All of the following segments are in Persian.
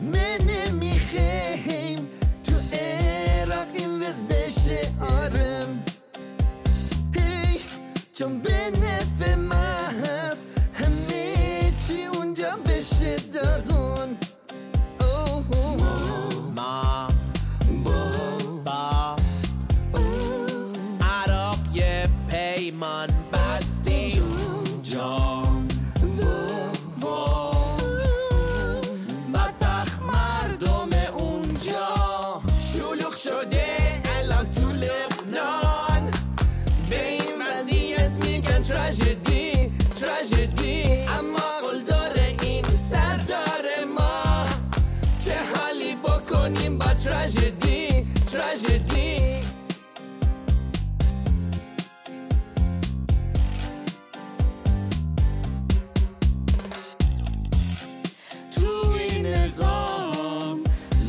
منه میخیم تو عراق این وز بشه آرم. هی چون به نفع من هست همه چی اونجا بشه داغون. ما با با. یه پیمان بستیم. جا. tragedy, tragedy. Two in a zone,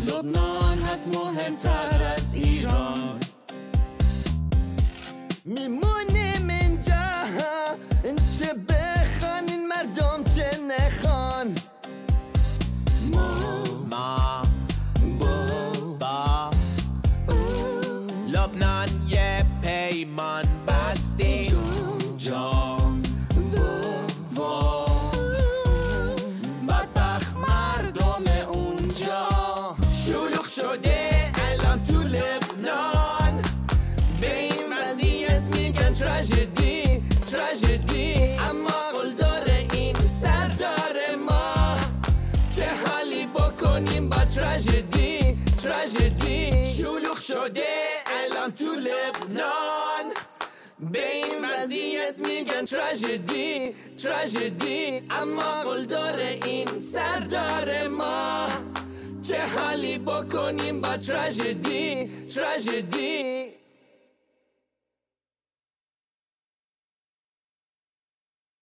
Lord, no has more than. لبنان یه پیمان بستیم جان وا بدبخت مردم اونجا. شلوغ شده الان تو لبنان. به این وضعیت میگن تراژدی تراژدی. اما قول داره این سردار ما. چه حالی بکنیم با تراژدی تراژدی. شلوغ شده به این وضعیت میگن تراژدی تراژدی اما قول داره این سردار ما. چه حالی بکنیم با تراژدی تراژدی؟